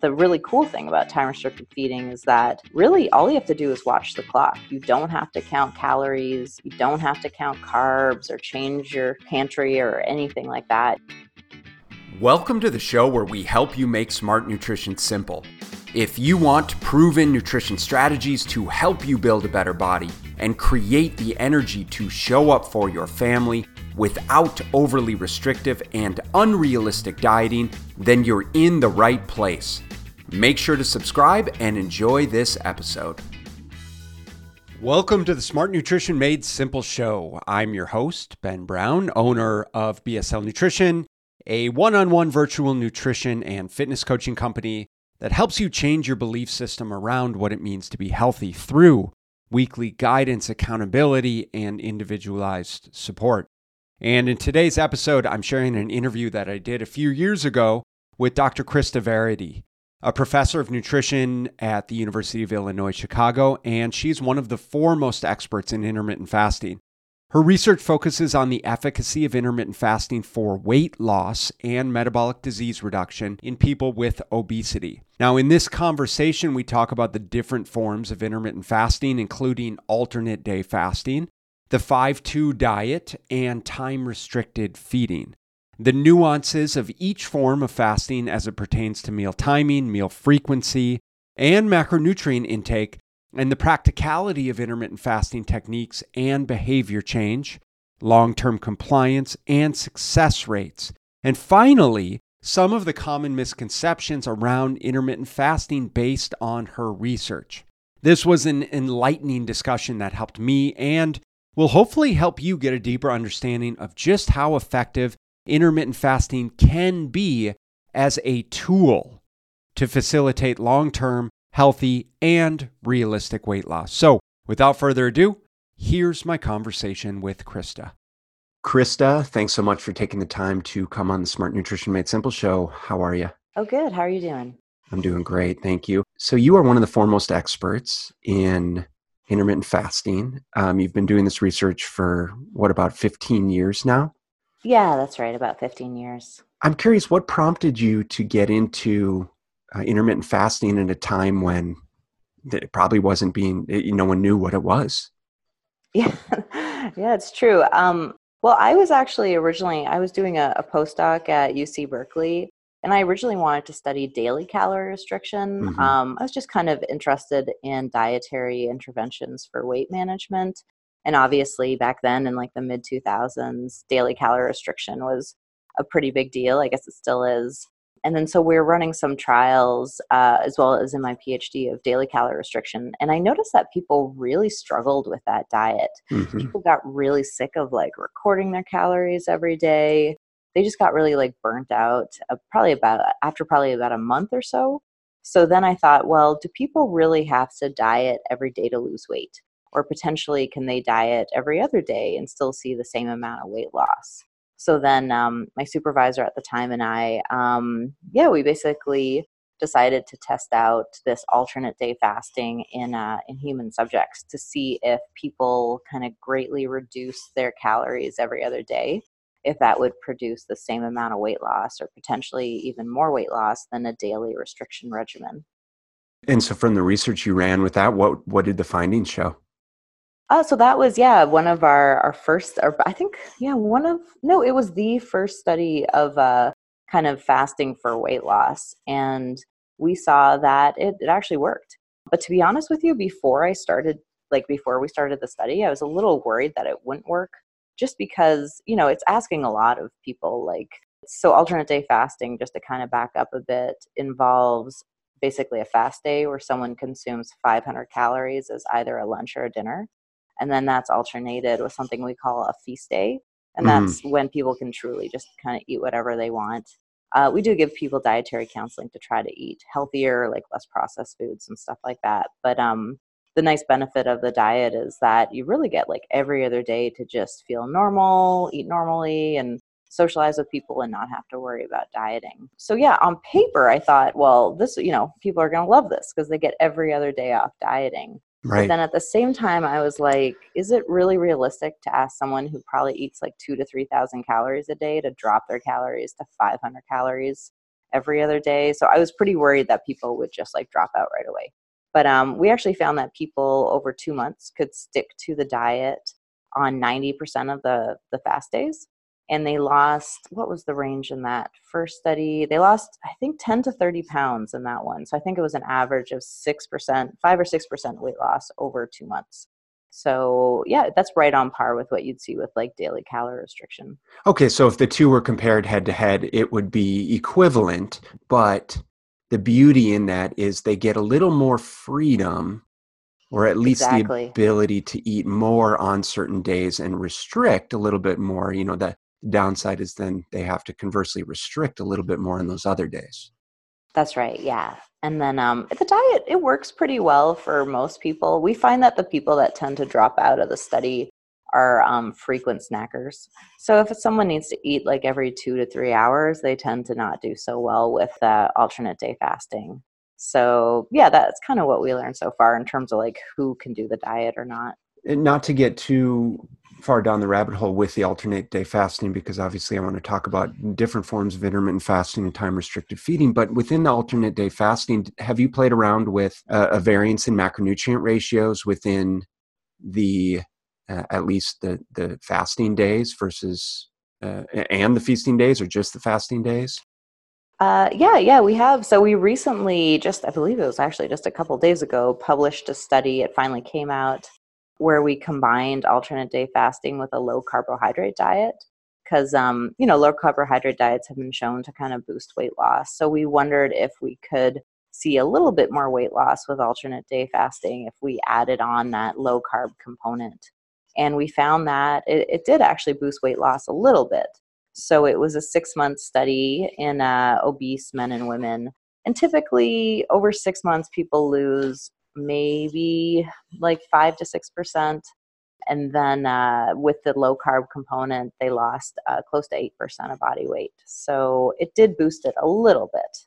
the really cool thing about time restricted feeding is that really all you have to do is watch the clock. You don't have to count calories, you don't have to count carbs or change your pantry or anything like that. Welcome to the show where we help you make smart nutrition simple. If you want proven nutrition strategies to help you build a better body and create the energy to show up for your family without overly restrictive and unrealistic dieting, then you're in the right place. Make sure to subscribe and enjoy this episode. Welcome to the Smart Nutrition Made Simple show. I'm your host, Ben Brown, owner of BSL Nutrition, a one on one virtual nutrition and fitness coaching company that helps you change your belief system around what it means to be healthy through weekly guidance, accountability, and individualized support. And in today's episode, I'm sharing an interview that I did a few years ago with Dr. Krista Varady, a professor of nutrition at the University of Illinois Chicago, and she's one of the foremost experts in intermittent fasting. Her research focuses on the efficacy of intermittent fasting for weight loss and metabolic disease reduction in people with obesity. Now, in this conversation, we talk about the different forms of intermittent fasting, including alternate day fasting, the 5 2 diet, and time restricted feeding. The nuances of each form of fasting as it pertains to meal timing, meal frequency, and macronutrient intake, and the practicality of intermittent fasting techniques and behavior change, long term compliance, and success rates. And finally, some of the common misconceptions around intermittent fasting based on her research. This was an enlightening discussion that helped me and will hopefully help you get a deeper understanding of just how effective intermittent fasting can be as a tool to facilitate long term, healthy, and realistic weight loss. So, without further ado, here's my conversation with Krista. Krista, thanks so much for taking the time to come on the Smart Nutrition Made Simple show. How are you? Oh, good. How are you doing? I'm doing great. Thank you. So, you are one of the foremost experts in intermittent fasting. Um, you've been doing this research for what, about 15 years now? Yeah, that's right, about 15 years. I'm curious, what prompted you to get into uh, intermittent fasting at a time when it probably wasn't being, it, no one knew what it was? Yeah, yeah, it's true. Um, well, I was actually originally, I was doing a, a postdoc at UC Berkeley and I originally wanted to study daily calorie restriction. Mm-hmm. Um, I was just kind of interested in dietary interventions for weight management. And obviously, back then in like the mid 2000s, daily calorie restriction was a pretty big deal. I guess it still is. And then so we are running some trials uh, as well as in my PhD of daily calorie restriction. And I noticed that people really struggled with that diet. Mm-hmm. People got really sick of like recording their calories every day they just got really like burnt out uh, probably about after probably about a month or so so then i thought well do people really have to diet every day to lose weight or potentially can they diet every other day and still see the same amount of weight loss so then um, my supervisor at the time and i um, yeah we basically decided to test out this alternate day fasting in uh, in human subjects to see if people kind of greatly reduce their calories every other day if that would produce the same amount of weight loss or potentially even more weight loss than a daily restriction regimen. And so, from the research you ran with that, what what did the findings show? Oh, so that was yeah one of our our first, or I think yeah one of no, it was the first study of uh, kind of fasting for weight loss, and we saw that it, it actually worked. But to be honest with you, before I started, like before we started the study, I was a little worried that it wouldn't work just because you know it's asking a lot of people like so alternate day fasting just to kind of back up a bit involves basically a fast day where someone consumes 500 calories as either a lunch or a dinner and then that's alternated with something we call a feast day and mm-hmm. that's when people can truly just kind of eat whatever they want uh, we do give people dietary counseling to try to eat healthier like less processed foods and stuff like that but um the nice benefit of the diet is that you really get like every other day to just feel normal, eat normally, and socialize with people and not have to worry about dieting. So yeah, on paper I thought, well, this, you know, people are going to love this because they get every other day off dieting. Right. But then at the same time I was like, is it really realistic to ask someone who probably eats like 2 to 3000 calories a day to drop their calories to 500 calories every other day. So I was pretty worried that people would just like drop out right away. But um, we actually found that people over two months could stick to the diet on 90% of the, the fast days. And they lost, what was the range in that first study? They lost, I think, 10 to 30 pounds in that one. So I think it was an average of 6%, 5 or 6% weight loss over two months. So yeah, that's right on par with what you'd see with like daily calorie restriction. Okay, so if the two were compared head to head, it would be equivalent, but the beauty in that is they get a little more freedom or at least exactly. the ability to eat more on certain days and restrict a little bit more. You know, the downside is then they have to conversely restrict a little bit more on those other days. That's right. Yeah. And then um, the diet, it works pretty well for most people. We find that the people that tend to drop out of the study are um, frequent snackers. So if someone needs to eat like every two to three hours, they tend to not do so well with uh, alternate day fasting. So yeah, that's kind of what we learned so far in terms of like who can do the diet or not. And not to get too far down the rabbit hole with the alternate day fasting because obviously I want to talk about different forms of intermittent fasting and time restricted feeding. But within the alternate day fasting, have you played around with uh, a variance in macronutrient ratios within the uh, at least the the fasting days versus uh, and the feasting days, or just the fasting days? Uh, yeah, yeah, we have. So we recently, just I believe it was actually just a couple days ago, published a study. It finally came out where we combined alternate day fasting with a low carbohydrate diet because um, you know low carbohydrate diets have been shown to kind of boost weight loss. So we wondered if we could see a little bit more weight loss with alternate day fasting if we added on that low carb component. And we found that it, it did actually boost weight loss a little bit. So it was a six month study in uh, obese men and women and typically over six months people lose maybe like five to six percent. And then uh, with the low carb component, they lost uh, close to eight percent of body weight. So it did boost it a little bit.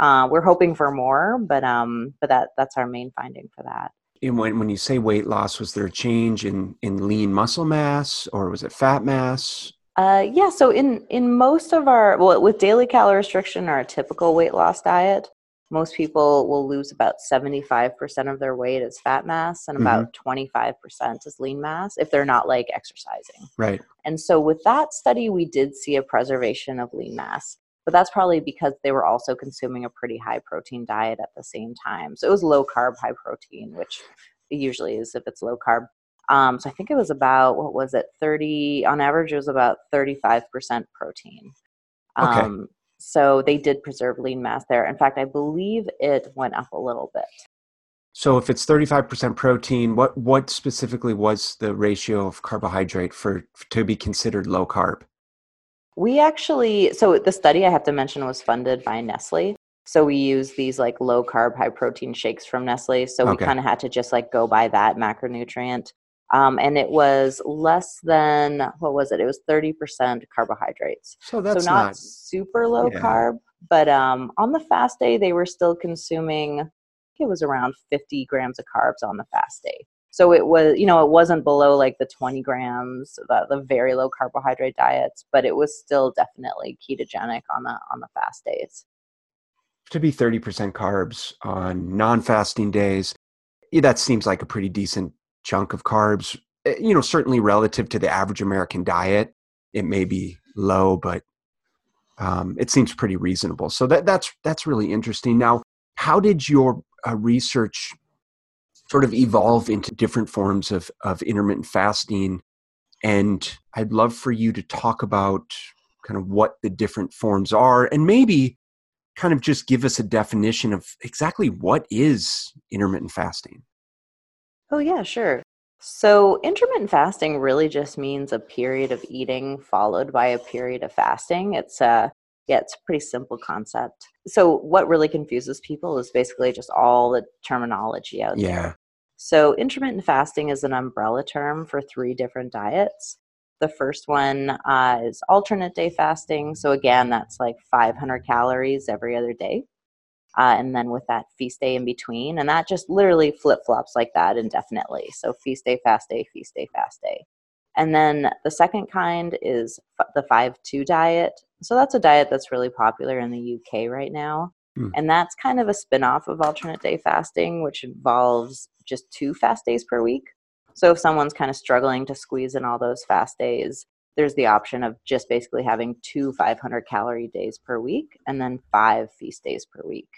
Uh, we're hoping for more, but um, but that that's our main finding for that. And when when you say weight loss, was there a change in in lean muscle mass or was it fat mass? Uh, yeah, so in in most of our well, with daily calorie restriction, our typical weight loss diet, most people will lose about 75% of their weight as fat mass and about mm-hmm. 25% as lean mass if they're not like exercising. Right. And so with that study, we did see a preservation of lean mass. But that's probably because they were also consuming a pretty high protein diet at the same time. So it was low carb, high protein, which it usually is if it's low carb. Um, so I think it was about, what was it, 30, on average, it was about 35% protein. Okay. Um, so they did preserve lean mass there. In fact, I believe it went up a little bit. So if it's 35% protein, what what specifically was the ratio of carbohydrate for to be considered low carb? We actually so the study I have to mention was funded by Nestle. So we use these like low carb high protein shakes from Nestle. So we kind of had to just like go by that macronutrient um, and it was less than what was it? It was thirty percent carbohydrates. So that's so not, not super low yeah. carb, but um, on the fast day they were still consuming. it was around fifty grams of carbs on the fast day. So it was, you know, it wasn't below like the 20 grams, the, the very low carbohydrate diets, but it was still definitely ketogenic on the on the fast days. To be 30% carbs on non-fasting days, that seems like a pretty decent chunk of carbs. Eh, you know, certainly relative to the average American diet, it may be low, but um, it seems pretty reasonable. So that that's that's really interesting. Now, how did your uh, research sort of evolve into different forms of of intermittent fasting? And I'd love for you to talk about kind of what the different forms are, and maybe kind of just give us a definition of exactly what is intermittent fasting. Oh, yeah, sure. So, intermittent fasting really just means a period of eating followed by a period of fasting. It's a uh, yeah, it's a pretty simple concept. So, what really confuses people is basically just all the terminology out yeah. there. So, intermittent fasting is an umbrella term for three different diets. The first one uh, is alternate day fasting. So, again, that's like 500 calories every other day uh, and then with that feast day in between. And that just literally flip flops like that indefinitely. So feast day, fast day, feast day, fast day. And then the second kind is f- the 5 2 diet. So that's a diet that's really popular in the UK right now. Mm. And that's kind of a spin off of alternate day fasting, which involves just two fast days per week. So if someone's kind of struggling to squeeze in all those fast days, there's the option of just basically having two 500 calorie days per week and then five feast days per week.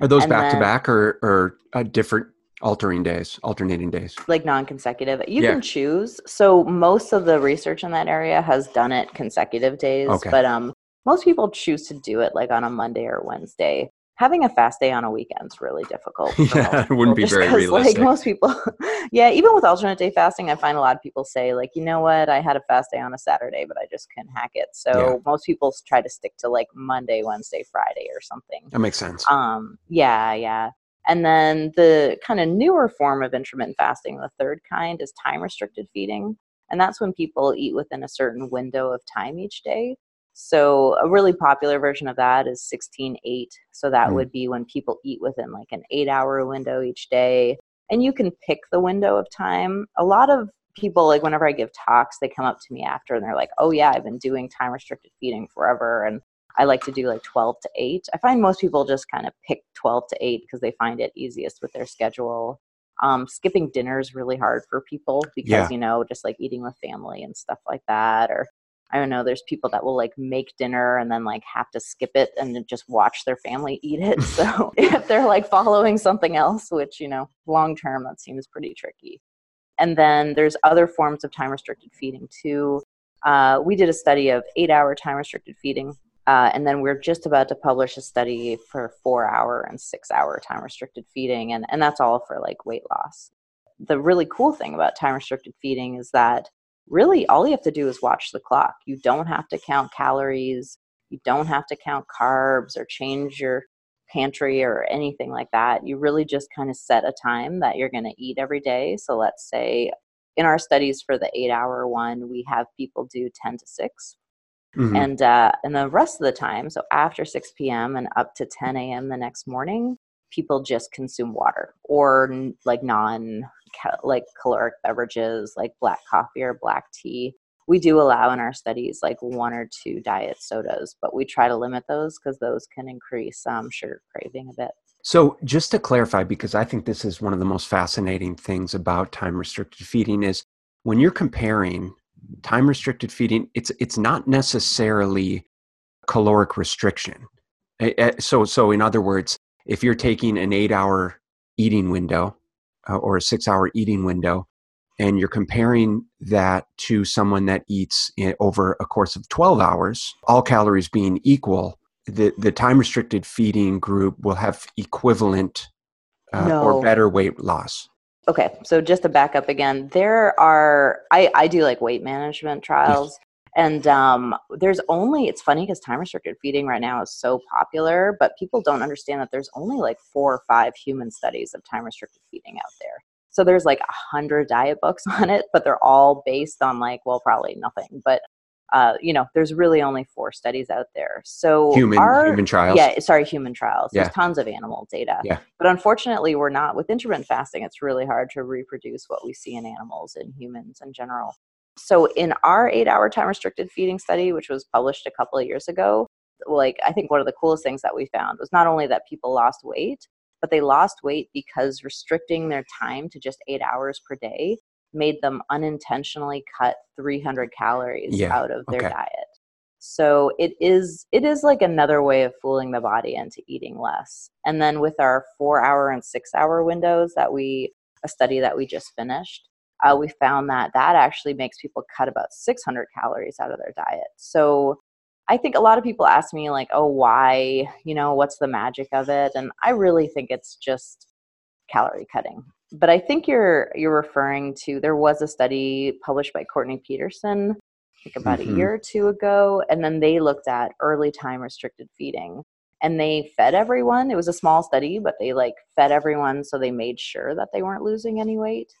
Are those back to back or or uh, different altering days, alternating days? Like non-consecutive. You yeah. can choose. So most of the research in that area has done it consecutive days, okay. but um most people choose to do it like on a Monday or Wednesday having a fast day on a weekend is really difficult. yeah, it wouldn't be very realistic. Like most people, yeah, even with alternate day fasting, I find a lot of people say like, you know what, I had a fast day on a Saturday, but I just couldn't hack it. So yeah. most people try to stick to like Monday, Wednesday, Friday, or something. That makes sense. Um, yeah, yeah. And then the kind of newer form of intermittent fasting, the third kind, is time restricted feeding. And that's when people eat within a certain window of time each day. So a really popular version of that is 16-8. So that mm. would be when people eat within like an eight hour window each day. And you can pick the window of time. A lot of people, like whenever I give talks, they come up to me after and they're like, oh yeah, I've been doing time restricted feeding forever. And I like to do like 12 to 8. I find most people just kind of pick 12 to 8 because they find it easiest with their schedule. Um, skipping dinner is really hard for people because, yeah. you know, just like eating with family and stuff like that, or I don't know, there's people that will like make dinner and then like have to skip it and just watch their family eat it. So if they're like following something else, which, you know, long term, that seems pretty tricky. And then there's other forms of time restricted feeding too. Uh, we did a study of eight hour time restricted feeding. Uh, and then we're just about to publish a study for four hour and six hour time restricted feeding. And, and that's all for like weight loss. The really cool thing about time restricted feeding is that really all you have to do is watch the clock. You don't have to count calories, you don't have to count carbs or change your pantry or anything like that. You really just kind of set a time that you're going to eat every day. So let's say in our studies for the eight hour one, we have people do 10 to 6. Mm-hmm. And uh, and the rest of the time, so after 6 p.m. and up to 10 a.m. the next morning, people just consume water or like non like caloric beverages like black coffee or black tea. We do allow in our studies like one or two diet sodas but we try to limit those because those can increase um, sugar craving a bit. So just to clarify because i think this is one of the most fascinating things about time restricted feeding is when you're comparing time restricted feeding it's it's not necessarily caloric restriction. So so in other words if you're taking an eight hour eating window uh, or a six hour eating window and you're comparing that to someone that eats in, over a course of 12 hours all calories being equal the, the time restricted feeding group will have equivalent uh, no. or better weight loss okay so just to back up again there are i, I do like weight management trials and um, there's only, it's funny because time restricted feeding right now is so popular, but people don't understand that there's only like four or five human studies of time restricted feeding out there. So there's like a hundred diet books on it, but they're all based on like, well, probably nothing. But uh, you know, there's really only four studies out there. So human our, human trials. Yeah, sorry, human trials. Yeah. There's tons of animal data. Yeah. But unfortunately, we're not with intermittent fasting. It's really hard to reproduce what we see in animals and humans in general. So in our eight hour time restricted feeding study, which was published a couple of years ago, like I think one of the coolest things that we found was not only that people lost weight, but they lost weight because restricting their time to just eight hours per day made them unintentionally cut 300 calories yeah. out of their okay. diet. So it is it is like another way of fooling the body into eating less. And then with our 4 hour and 6 hour windows that we a study that we just finished, uh, we found that that actually makes people cut about 600 calories out of their diet. So I think a lot of people ask me, like, oh, why? You know, what's the magic of it? And I really think it's just calorie cutting. But I think you're you're referring to there was a study published by Courtney Peterson, I think about mm-hmm. a year or two ago, and then they looked at early time restricted feeding and they fed everyone. It was a small study, but they like fed everyone so they made sure that they weren't losing any weight.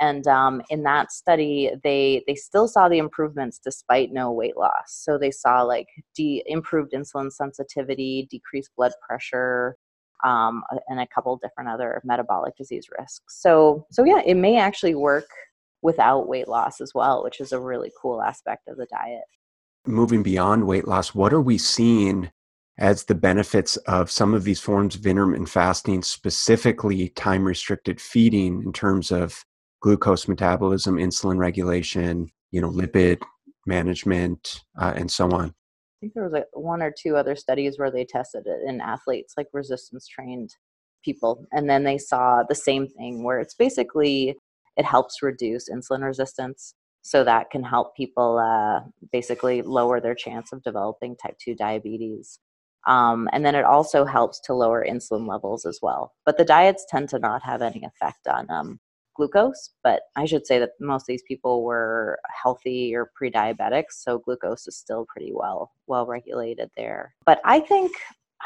And um, in that study, they they still saw the improvements despite no weight loss. So they saw like de- improved insulin sensitivity, decreased blood pressure, um, and a couple different other metabolic disease risks. So so yeah, it may actually work without weight loss as well, which is a really cool aspect of the diet. moving beyond weight loss, what are we seeing as the benefits of some of these forms of intermittent fasting, specifically time restricted feeding in terms of glucose metabolism, insulin regulation, you know, lipid management, uh, and so on? I think there was like one or two other studies where they tested it in athletes, like resistance trained people, and then they saw the same thing where it's basically it helps reduce insulin resistance so that can help people uh, basically lower their chance of developing type 2 diabetes um, and then it also helps to lower insulin levels as well but the diets tend to not have any effect on um, glucose but i should say that most of these people were healthy or pre-diabetics so glucose is still pretty well well regulated there but i think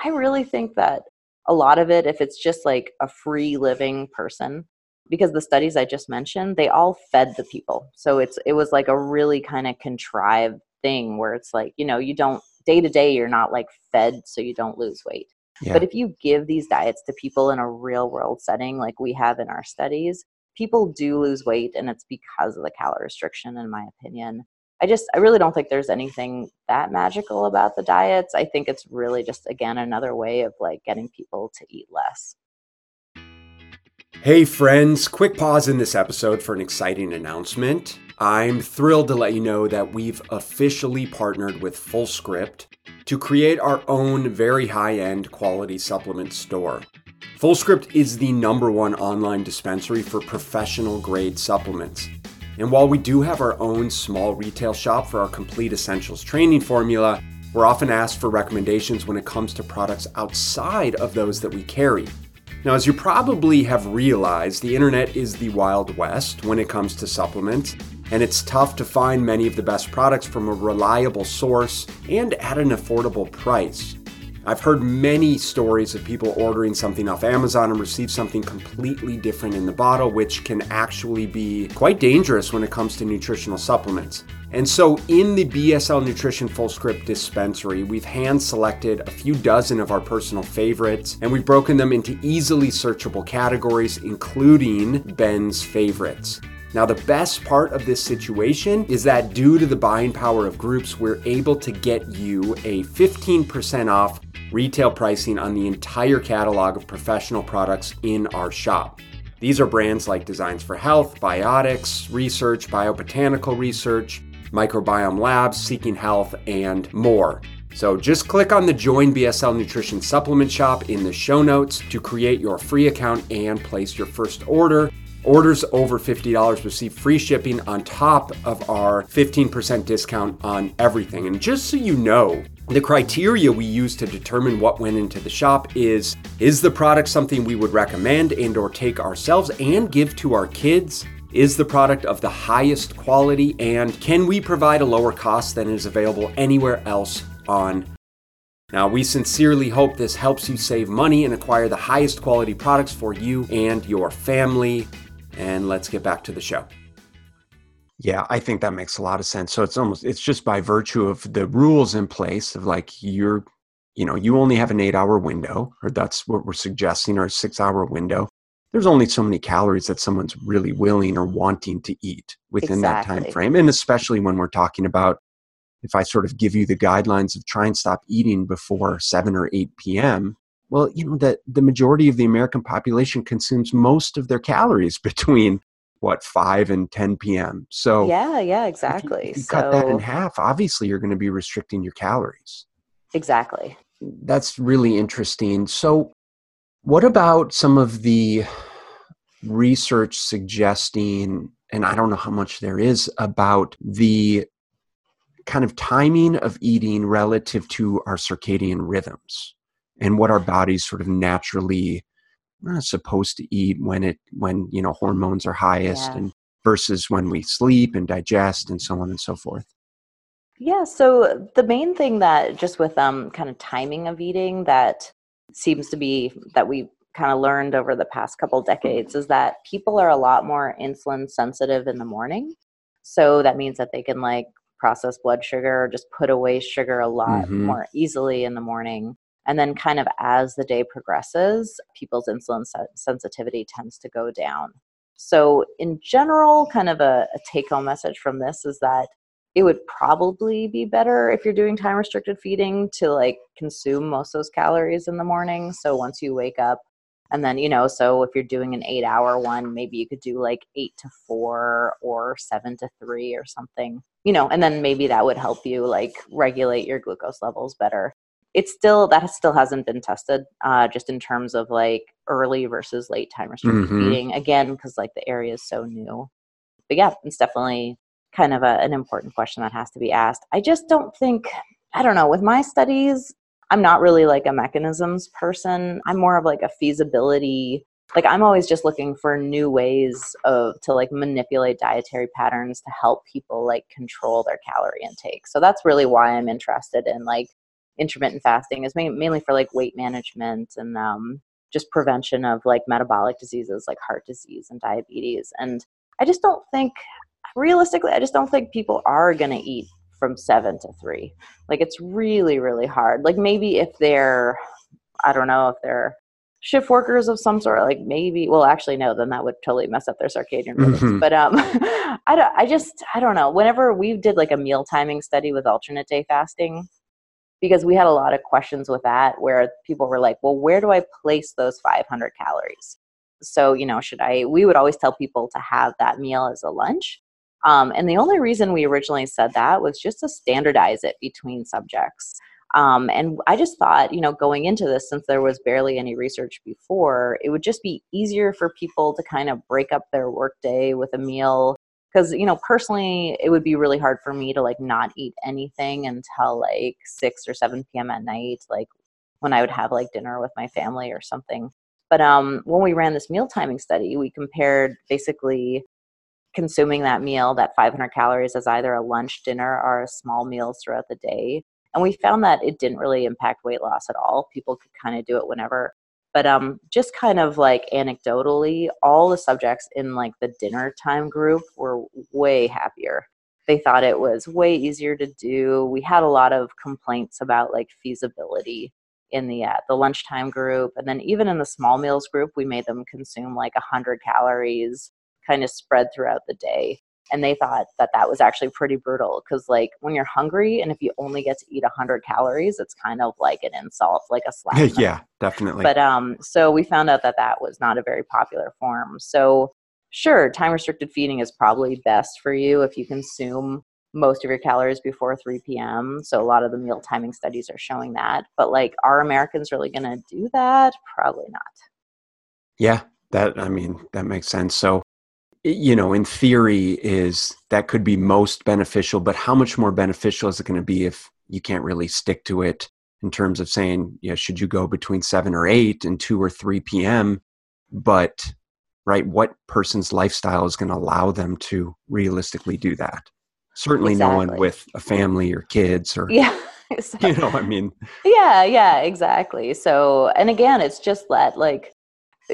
i really think that a lot of it if it's just like a free living person because the studies I just mentioned, they all fed the people. So it's it was like a really kind of contrived thing where it's like, you know, you don't day to day you're not like fed so you don't lose weight. Yeah. But if you give these diets to people in a real world setting like we have in our studies, people do lose weight and it's because of the calorie restriction in my opinion. I just I really don't think there's anything that magical about the diets. I think it's really just again another way of like getting people to eat less. Hey, friends, quick pause in this episode for an exciting announcement. I'm thrilled to let you know that we've officially partnered with FullScript to create our own very high end quality supplement store. FullScript is the number one online dispensary for professional grade supplements. And while we do have our own small retail shop for our complete essentials training formula, we're often asked for recommendations when it comes to products outside of those that we carry. Now, as you probably have realized, the internet is the Wild West when it comes to supplements, and it's tough to find many of the best products from a reliable source and at an affordable price. I've heard many stories of people ordering something off Amazon and receive something completely different in the bottle, which can actually be quite dangerous when it comes to nutritional supplements. And so, in the BSL Nutrition Full Script dispensary, we've hand selected a few dozen of our personal favorites, and we've broken them into easily searchable categories, including Ben's favorites. Now, the best part of this situation is that due to the buying power of groups, we're able to get you a 15% off retail pricing on the entire catalog of professional products in our shop. These are brands like Designs for Health, Biotics, Research, Biobotanical Research, Microbiome Labs, Seeking Health, and more. So just click on the Join BSL Nutrition Supplement Shop in the show notes to create your free account and place your first order. Orders over $50 receive free shipping on top of our 15% discount on everything. And just so you know, the criteria we use to determine what went into the shop is is the product something we would recommend and or take ourselves and give to our kids? Is the product of the highest quality and can we provide a lower cost than is available anywhere else on? Now, we sincerely hope this helps you save money and acquire the highest quality products for you and your family. And let's get back to the show. Yeah, I think that makes a lot of sense. So it's almost it's just by virtue of the rules in place of like you're you know, you only have an 8-hour window or that's what we're suggesting or a 6-hour window there's only so many calories that someone's really willing or wanting to eat within exactly. that time frame and especially when we're talking about if i sort of give you the guidelines of try and stop eating before 7 or 8 p.m well you know that the majority of the american population consumes most of their calories between what 5 and 10 p.m so yeah yeah exactly if you, if you so, cut that in half obviously you're going to be restricting your calories. Exactly. That's really interesting. So what about some of the research suggesting, and I don't know how much there is, about the kind of timing of eating relative to our circadian rhythms and what our bodies sort of naturally are supposed to eat when it when you know hormones are highest yeah. and versus when we sleep and digest and so on and so forth yeah so the main thing that just with um kind of timing of eating that seems to be that we kind of learned over the past couple decades is that people are a lot more insulin sensitive in the morning. So that means that they can like process blood sugar or just put away sugar a lot mm-hmm. more easily in the morning. And then, kind of as the day progresses, people's insulin sensitivity tends to go down. So, in general, kind of a, a take home message from this is that it would probably be better if you're doing time restricted feeding to like consume most of those calories in the morning. So once you wake up, and then, you know, so if you're doing an eight hour one, maybe you could do like eight to four or seven to three or something, you know, and then maybe that would help you like regulate your glucose levels better. It's still, that still hasn't been tested uh, just in terms of like early versus late time restricted mm-hmm. feeding. Again, because like the area is so new. But yeah, it's definitely kind of a, an important question that has to be asked. I just don't think, I don't know, with my studies, I'm not really like a mechanisms person. I'm more of like a feasibility. Like I'm always just looking for new ways of to like manipulate dietary patterns to help people like control their calorie intake. So that's really why I'm interested in like intermittent fasting is mainly for like weight management and um, just prevention of like metabolic diseases like heart disease and diabetes. And I just don't think realistically, I just don't think people are going to eat from seven to three. Like it's really, really hard. Like maybe if they're, I don't know, if they're shift workers of some sort, like maybe, well, actually, no, then that would totally mess up their circadian rhythms. Mm-hmm. But um, I don't, I just, I don't know. Whenever we did like a meal timing study with alternate day fasting, because we had a lot of questions with that where people were like, well, where do I place those 500 calories? So, you know, should I, we would always tell people to have that meal as a lunch um, and the only reason we originally said that was just to standardize it between subjects. Um, and I just thought, you know, going into this, since there was barely any research before, it would just be easier for people to kind of break up their workday with a meal. Because, you know, personally, it would be really hard for me to like not eat anything until like 6 or 7 p.m. at night, like when I would have like dinner with my family or something. But um, when we ran this meal timing study, we compared basically consuming that meal, that 500 calories, as either a lunch, dinner, or a small meals throughout the day. And we found that it didn't really impact weight loss at all. People could kind of do it whenever. But um, just kind of like anecdotally, all the subjects in like the dinner time group were way happier. They thought it was way easier to do. We had a lot of complaints about like feasibility in the uh, the lunchtime group, and then even in the small meals group, we made them consume like 100 calories kind of spread throughout the day and they thought that that was actually pretty brutal because like when you're hungry and if you only get to eat 100 calories it's kind of like an insult like a slap yeah definitely but um so we found out that that was not a very popular form so sure time restricted feeding is probably best for you if you consume most of your calories before 3 p.m. So a lot of the meal timing studies are showing that. But like, are Americans really going to do that? Probably not. Yeah, that I mean that makes sense. So you know, in theory, is that could be most beneficial, but how much more beneficial is it going to be if you can't really stick to it in terms of saying, yeah, should you go between seven or eight and two or three p.m. But right, what person's lifestyle is going to allow them to realistically do that? Certainly, exactly. no one with a family or kids or yeah. Exactly. You know, I mean, yeah, yeah, exactly. So, and again, it's just that like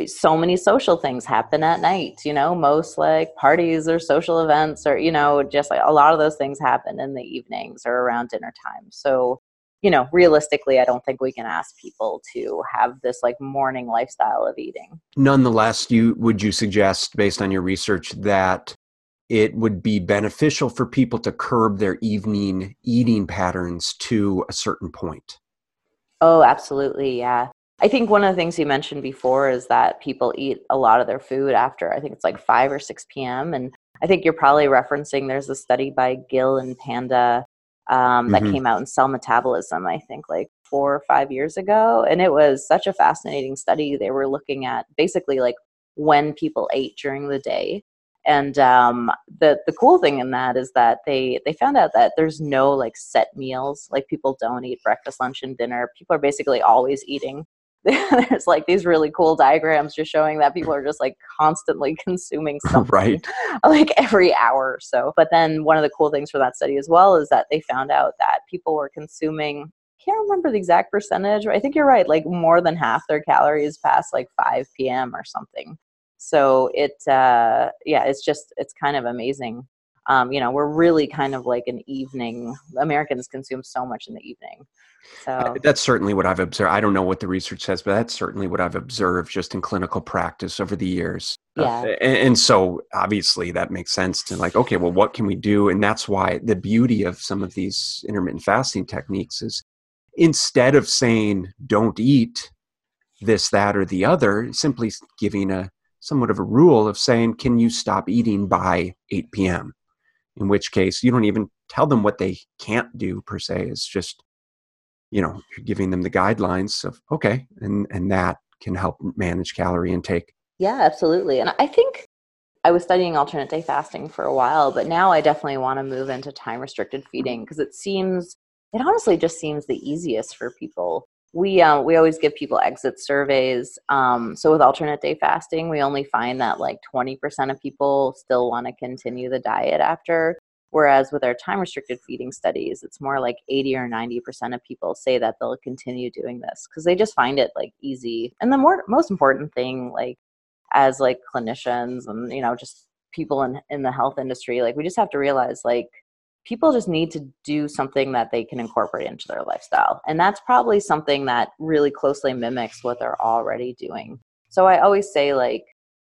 so many social things happen at night you know most like parties or social events or you know just like a lot of those things happen in the evenings or around dinner time. So you know realistically i don't think we can ask people to have this like morning lifestyle of eating. Nonetheless you would you suggest based on your research that it would be beneficial for people to curb their evening eating patterns to a certain point? Oh absolutely yeah I think one of the things you mentioned before is that people eat a lot of their food after I think it's like 5 or 6 p.m. And I think you're probably referencing there's a study by Gill and Panda um, that mm-hmm. came out in Cell Metabolism, I think like four or five years ago. And it was such a fascinating study. They were looking at basically like when people ate during the day. And um, the the cool thing in that is that they they found out that there's no like set meals. Like people don't eat breakfast, lunch, and dinner. People are basically always eating there's like these really cool diagrams just showing that people are just like constantly consuming something right like every hour or so. But then one of the cool things for that study as well is that they found out that people were consuming can't remember the exact percentage but i think you're right like more than half their calories past like 5 p.m or something. So it uh yeah it's just it's kind of amazing um, you know we're really kind of like an evening americans consume so much in the evening. So that's certainly what i've observed. I don't know what the research says but that's certainly what i've observed just in clinical practice over the years. Uh, yeah. Uh, and, and so obviously that makes sense to like okay well what can we do? And that's why the beauty of some of these intermittent fasting techniques is instead of saying don't eat this that or the other simply giving a somewhat of a rule of saying can you stop eating by 8 p.m in which case you don't even tell them what they can't do per se it's just you know you're giving them the guidelines of okay and and that can help manage calorie intake. Yeah absolutely and i think i was studying alternate day fasting for a while but now i definitely want to move into time restricted feeding because it seems it honestly just seems the easiest for people we uh, we always give people exit surveys. Um, so with alternate day fasting, we only find that like 20% of people still want to continue the diet after. Whereas with our time restricted feeding studies, it's more like 80 or 90% of people say that they'll continue doing this because they just find it like easy. And the more most important thing, like as like clinicians and you know just people in in the health industry, like we just have to realize like people just need to do something that they can incorporate into their lifestyle. And that's probably something that really closely mimics what they're already doing. So I always say like,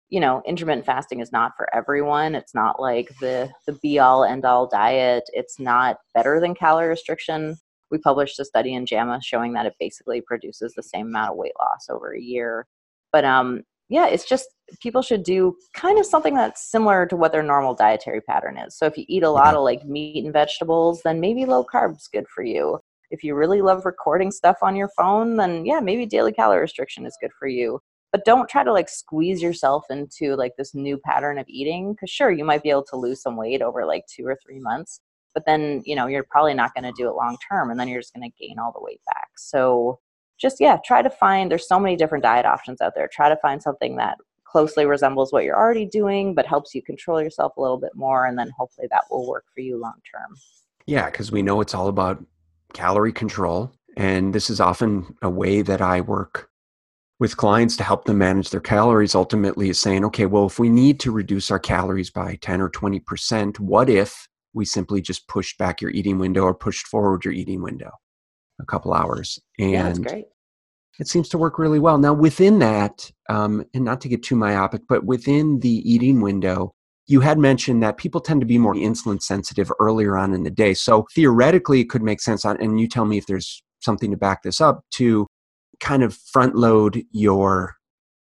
you know, intermittent fasting is not for everyone. It's not like the the be all end all diet. It's not better than calorie restriction. We published a study in JAMA showing that it basically produces the same amount of weight loss over a year. But um yeah, it's just people should do kind of something that's similar to what their normal dietary pattern is. So if you eat a lot of like meat and vegetables, then maybe low carbs good for you. If you really love recording stuff on your phone, then yeah, maybe daily calorie restriction is good for you. But don't try to like squeeze yourself into like this new pattern of eating cuz sure, you might be able to lose some weight over like 2 or 3 months, but then, you know, you're probably not going to do it long term and then you're just going to gain all the weight back. So just yeah try to find there's so many different diet options out there. Try to find something that closely resembles what you're already doing but helps you control yourself a little bit more and then hopefully that will work for you long term. Yeah because we know it's all about calorie control and this is often a way that i work with clients to help them manage their calories ultimately is saying okay well if we need to reduce our calories by 10 or 20% what if we simply just pushed back your eating window or pushed forward your eating window a couple hours? And yeah, that's great it seems to work really well. Now, within that, um, and not to get too myopic, but within the eating window, you had mentioned that people tend to be more insulin sensitive earlier on in the day. So theoretically, it could make sense, on, and you tell me if there's something to back this up, to kind of front load your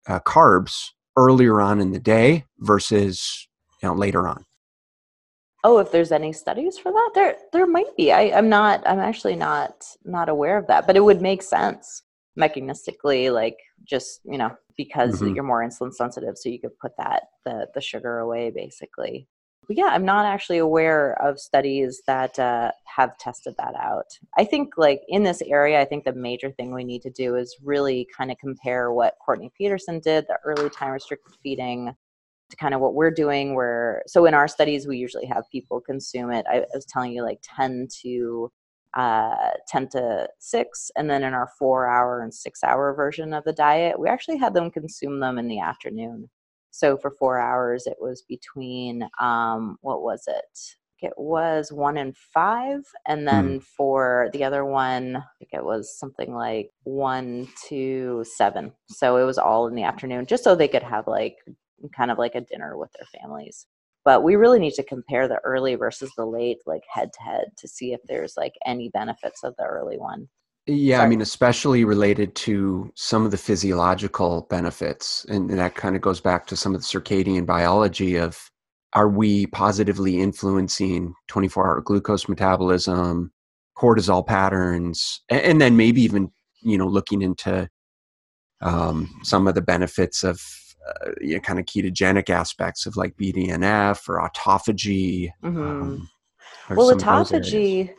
uh, carbs earlier on in the day versus you know, later on. Oh, if there's any studies for that, there there might be. I, I'm not. I'm actually not not aware of that, but it would make sense mechanistically like just you know because mm-hmm. you're more insulin sensitive so you could put that the the sugar away basically. But yeah i'm not actually aware of studies that uh, have tested that out. I think like in this area i think the major thing we need to do is really kind of compare what courtney peterson did the early time restricted feeding to kind of what we're doing where so in our studies we usually have people consume it. I was telling you like 10 to uh, 10 to 6 and then in our four hour and six hour version of the diet we actually had them consume them in the afternoon. So for four hours it was between um, what was it? It was one and five and then mm. for the other one i think it was something like one to seven. So it was all in the afternoon just so they could have like kind of like a dinner with their families but we really need to compare the early versus the late like head to head to see if there's like any benefits of the early one yeah Sorry. i mean especially related to some of the physiological benefits and, and that kind of goes back to some of the circadian biology of are we positively influencing 24 hour glucose metabolism cortisol patterns and, and then maybe even you know looking into um, some of the benefits of uh, you know, kind of ketogenic aspects of like BDNF or autophagy. Mm-hmm. Um, well, autophagy,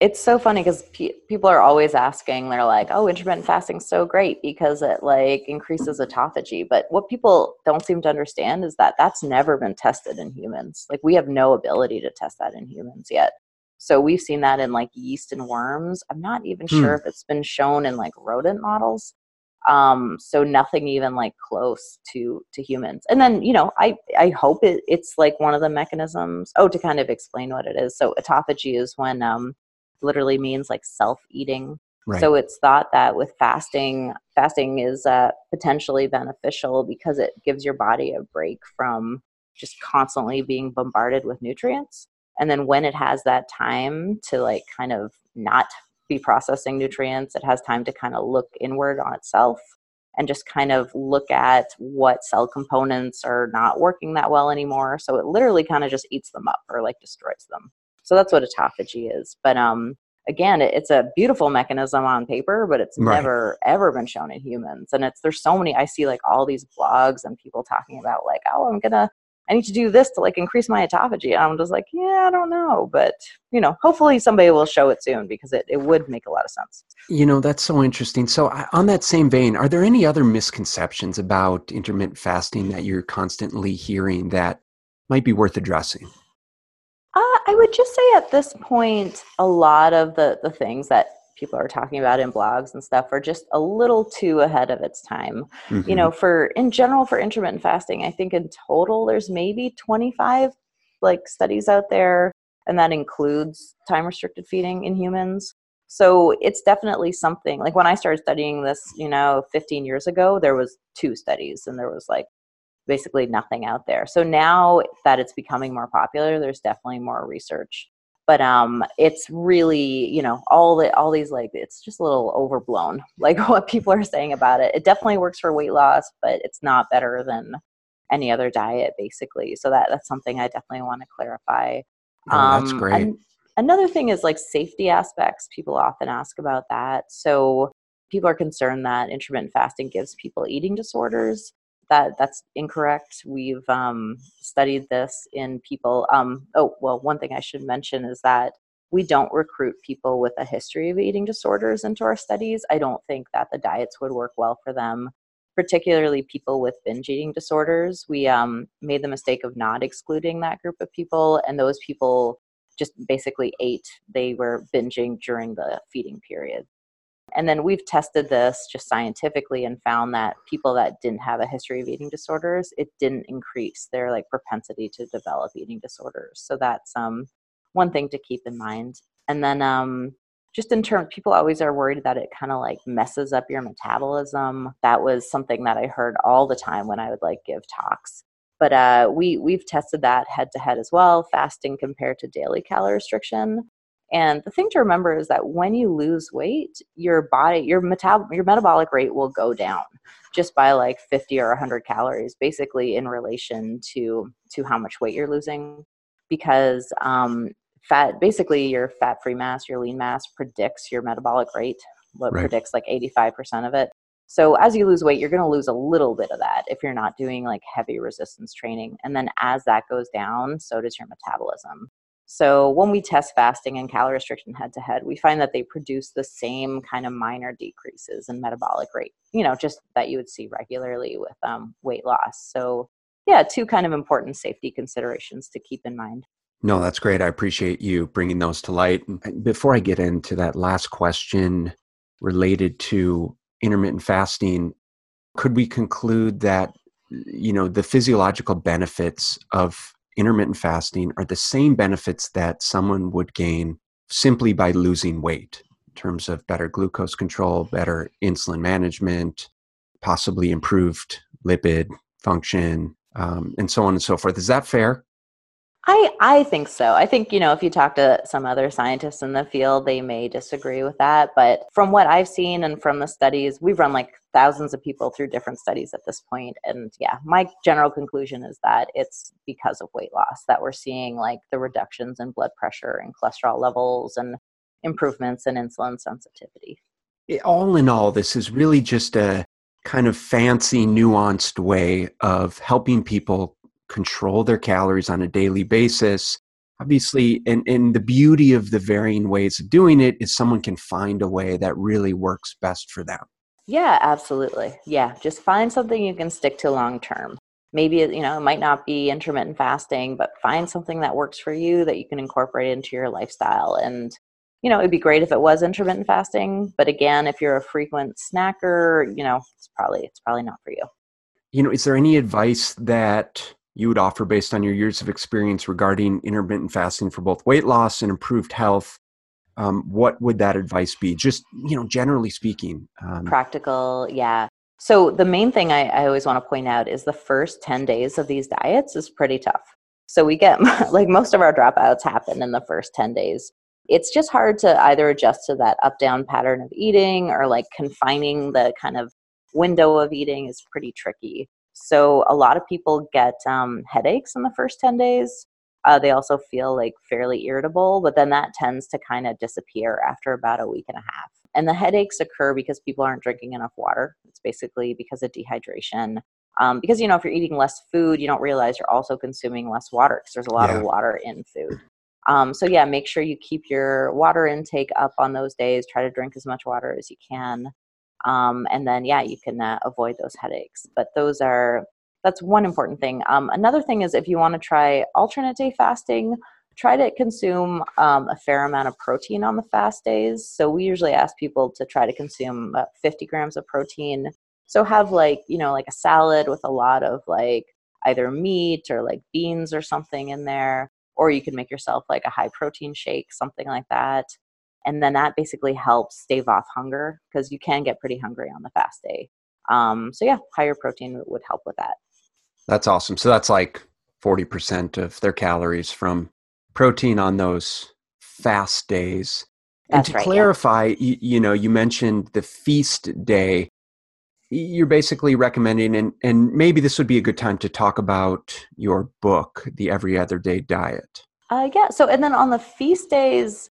it's so funny because pe- people are always asking, they're like, oh, intermittent fasting is so great because it like increases autophagy. But what people don't seem to understand is that that's never been tested in humans. Like, we have no ability to test that in humans yet. So we've seen that in like yeast and worms. I'm not even hmm. sure if it's been shown in like rodent models um so nothing even like close to to humans and then you know i i hope it, it's like one of the mechanisms oh to kind of explain what it is so autophagy is when um literally means like self eating Right. So it's thought that with fasting, fasting is uh, potentially beneficial because it gives your body a break from just constantly being bombarded with nutrients. And then when it has that time to like kind of not be processing nutrients, it has time to kind of look inward on itself and just kind of look at what cell components are not working that well anymore. So it literally kind of just eats them up or like destroys them. So that's what autophagy is. But um, again, it's a beautiful mechanism on paper, but it's right. never ever been shown in humans. And it's there's so many. I see like all these blogs and people talking about like, oh, I'm gonna I need to do this to like increase my autophagy. And I'm just like, yeah, I don't know. But, you know, hopefully somebody will show it soon because it, it would make a lot of sense. You know, that's so interesting. So, on that same vein, are there any other misconceptions about intermittent fasting that you're constantly hearing that might be worth addressing? Uh, I would just say at this point, a lot of the, the things that people are talking about in blogs and stuff are just a little too ahead of its time. Mm-hmm. You know, for in general for intermittent fasting, I think in total there's maybe 25 like studies out there and that includes time restricted feeding in humans. So it's definitely something like when I started studying this, you know, 15 years ago, there was two studies and there was like basically nothing out there. So now that it's becoming more popular, there's definitely more research but um it's really you know all the all these like it's just a little overblown like what people are saying about it. It definitely works for weight loss but it's not better than any other diet basically. So that that's something i definitely want to clarify. Oh, that's um, great. and another thing is like safety aspects. People often ask about that. So people are concerned that intermittent fasting gives people eating disorders that that's incorrect. We've um, studied this in people. Um, oh, well, one thing I should mention is that we don't recruit people with a history of eating disorders into our studies. I don't think that the diets would work well for them, particularly people with binge eating disorders. We um, made the mistake of not excluding that group of people, and those people just basically ate. They were binging during the feeding period. And then we've tested this just scientifically and found that people that didn't have a history of eating disorders, it didn't increase their like propensity to develop eating disorders. So that's um one thing to keep in mind. And then um just in terms people always are worried that it kind of like messes up your metabolism. That was something that I heard all the time when I would like give talks. But uh, we we've tested that head to head as well, fasting compared to daily calorie restriction. And the thing to remember is that when you lose weight, your body, your metab- your metabolic rate will go down just by like 50 or 100 calories, basically in relation to to how much weight you're losing, because um, fat, basically your fat-free mass, your lean mass predicts your metabolic rate. What right. predicts like 85% of it. So as you lose weight, you're going to lose a little bit of that if you're not doing like heavy resistance training. And then as that goes down, so does your metabolism. So when we test fasting and calorie restriction head to head, we find that they produce the same kind of minor decreases in metabolic rate, you know, just that you would see regularly with um, weight loss. So yeah, two kind of important safety considerations to keep in mind. No, that's great. I appreciate you bringing those to light. Before I get into that last question related to intermittent fasting, could we conclude that you know the physiological benefits of intermittent fasting are the same benefits that someone would gain simply by losing weight in terms of better glucose control, better insulin management, possibly improved lipid function, um, and so on and so forth. Is that fair? I, I think so. I think, you know, if you talk to some other scientists in the field, they may disagree with that. But from what I've seen and from the studies, we've run like thousands of people through different studies at this. And yeah, my general conclusion is that it's because of weight loss that we're seeing like the reductions in blood pressure and cholesterol levels and improvements in insulin sensitivity. All in all, this is really just a kind of fancy, nuanced way of helping people control their calories on a daily basis. Obviously and, and the beauty of the varying ways of doing it is someone can find a way that really works best for them. Yeah absolutely. Yeah just find something you can stick to long term. Maybe you know it might not be intermittent fasting but find something that works for you that you can incorporate into your lifestyle. And you know, it'd be great if it was intermittent fasting, but again, if you're a frequent snacker, you know, it's probably it's probably not for you. You know, is there any advice that you would offer based on your years of experience regarding intermittent fasting for both weight loss and improved health? Um, what would that advice be? Just you know, generally speaking. Um, Practical, yeah. So the main thing I, I always want to point out is the first ten days of these diets is pretty tough. So we get like most of our dropouts happen in the first ten days it's just hard to either adjust to that up down pattern of eating or like confining the kind of window of eating is pretty tricky. So a lot of people get um, headaches in the first 10 days. Uh, they also feel like fairly irritable, but then that tends to kind of disappear after about a week and a half. And the headaches occur because people aren't drinking enough water. It's basically because of dehydration. Um, because, you know, if you're eating less food, you don't realize you're also consuming less water because there's a lot yeah. of water in food. Um, so yeah, make sure you keep your water intake up on those days. Try to drink as much water as you can, um, and then yeah, you can uh, avoid those headaches. But those are that's one important thing. Um, another thing is if you want to try alternate day fasting, try to consume um, a fair amount of protein on the fast days. So we usually ask people to try to consume about 50 grams of protein. So have like you know like a salad with a lot of like either meat or like beans or something in there or you can make yourself like a high protein shake, something like that. And then that basically helps stave off hunger because you can get pretty hungry on the fast day. Um, so yeah, higher protein would help with that. That's awesome. So that's like 40% of their calories from protein on those fast days. That's and to right, clarify, yeah. you, you know, you mentioned the feast day you're basically recommending and and maybe this would be a good time to talk about your book the every other day diet uh, yeah so and then on the feast days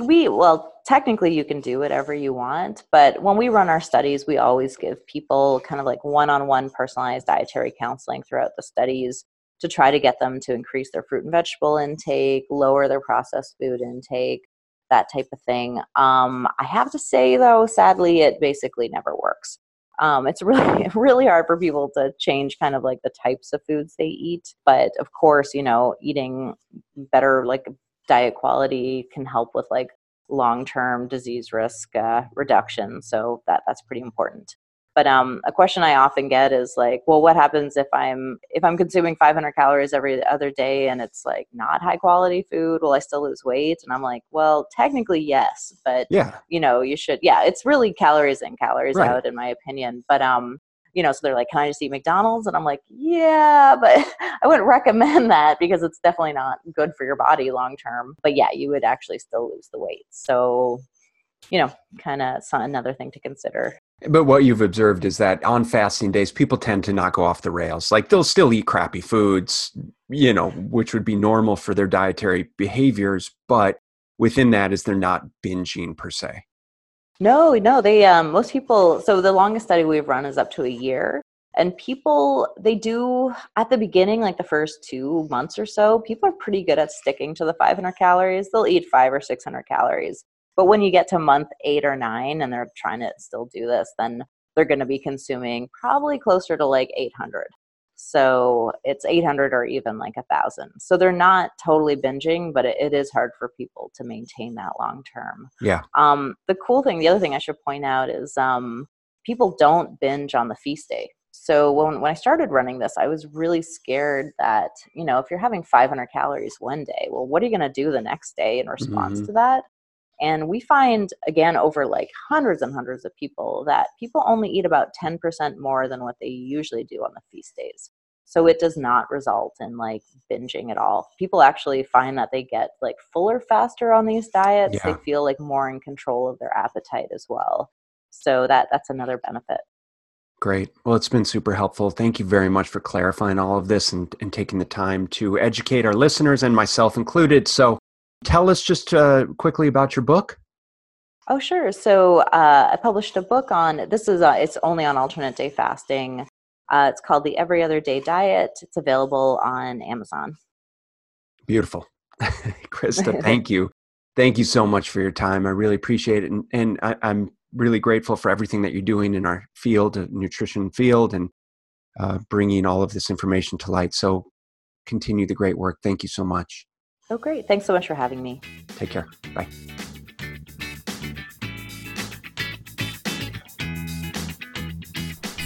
we well technically you can do whatever you want but when we run our studies we always give people kind of like one-on-one personalized dietary counseling throughout the studies to try to get them to increase their fruit and vegetable intake lower their processed food intake that type of thing. Um, i have to say though sadly it basically never works. Um, it's really really hard for people to change kind of like the types of foods they eat but of course you know eating better like diet quality can help with like long-term disease risk uh, reduction so that that's pretty important but um, a question I often get is like, well, what happens if I'm if I'm consuming 500 calories every other day and it's like not high quality food? Will I still lose weight? And I'm like, well, technically yes, but yeah, you know, you should. Yeah, it's really calories in, calories right. out, in my opinion. But um, you know, so they're like, can I just eat McDonald's? And I'm like, yeah, but I wouldn't recommend that because it's definitely not good for your body long term. But yeah, you would actually still lose the weight. So, you know, kind of another thing to consider. But what you've observed is that on fasting days, people tend to not go off the rails. Like they'll still eat crappy foods, you know, which would be normal for their dietary behaviors. But within that is they're not binging per se. No, no, they, um, most people, so the longest study we've run is up to a year. And people, they do at the beginning, like the first two months or so, people are pretty good at sticking to the 500 calories. They'll eat five or 600 calories. But when you get to month eight or nine and they're trying to still do this, then they're going to be consuming probably closer to like 800. So it's 800 or even like a thousand. So they're not totally binging, but it, it is hard for people to maintain that long term. Yeah. Um, the cool thing, the other thing I should point out is um, people don't binge on the feast day. So when, when I started running this, I was really scared that, you know, if you're having 500 calories one day, well, what are you going to do the next day in response mm-hmm. to that? And we find, again, over like hundreds and hundreds of people, that people only eat about 10% more than what they usually do on the feast days. So it does not result in like binging at all. People actually find that they get like fuller faster on these diets. Yeah. They feel like more in control of their appetite as well. So that that's another benefit. Great. Well, it's been super helpful. Thank you very much for clarifying all of this and, and taking the time to educate our listeners and myself included. So Tell us just uh, quickly about your book. Oh, sure. So uh, I published a book on this is uh, it's only on alternate day fasting. Uh, it's called the Every Other Day Diet. It's available on Amazon. Beautiful, Krista. thank you, thank you so much for your time. I really appreciate it, and, and I, am really grateful for everything that you're doing in our field, nutrition field, and uh, bringing all of this information to light. So continue the great work. Thank you so much. Oh, great. Thanks so much for having me. Take care. Bye.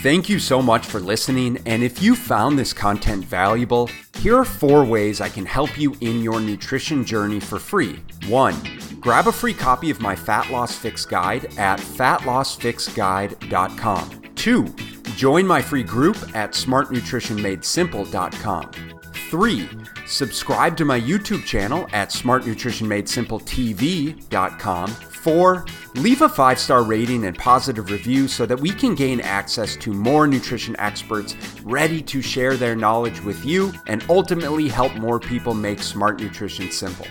Thank you so much for listening. And if you found this content valuable, here are four ways I can help you in your nutrition journey for free. One, grab a free copy of my Fat Loss Fix Guide at fatlossfixguide.com. Two, join my free group at smartnutritionmadesimple.com. Three, subscribe to my YouTube channel at smartnutritionmadesimpletv.com. Four, leave a five star rating and positive review so that we can gain access to more nutrition experts ready to share their knowledge with you and ultimately help more people make smart nutrition simple.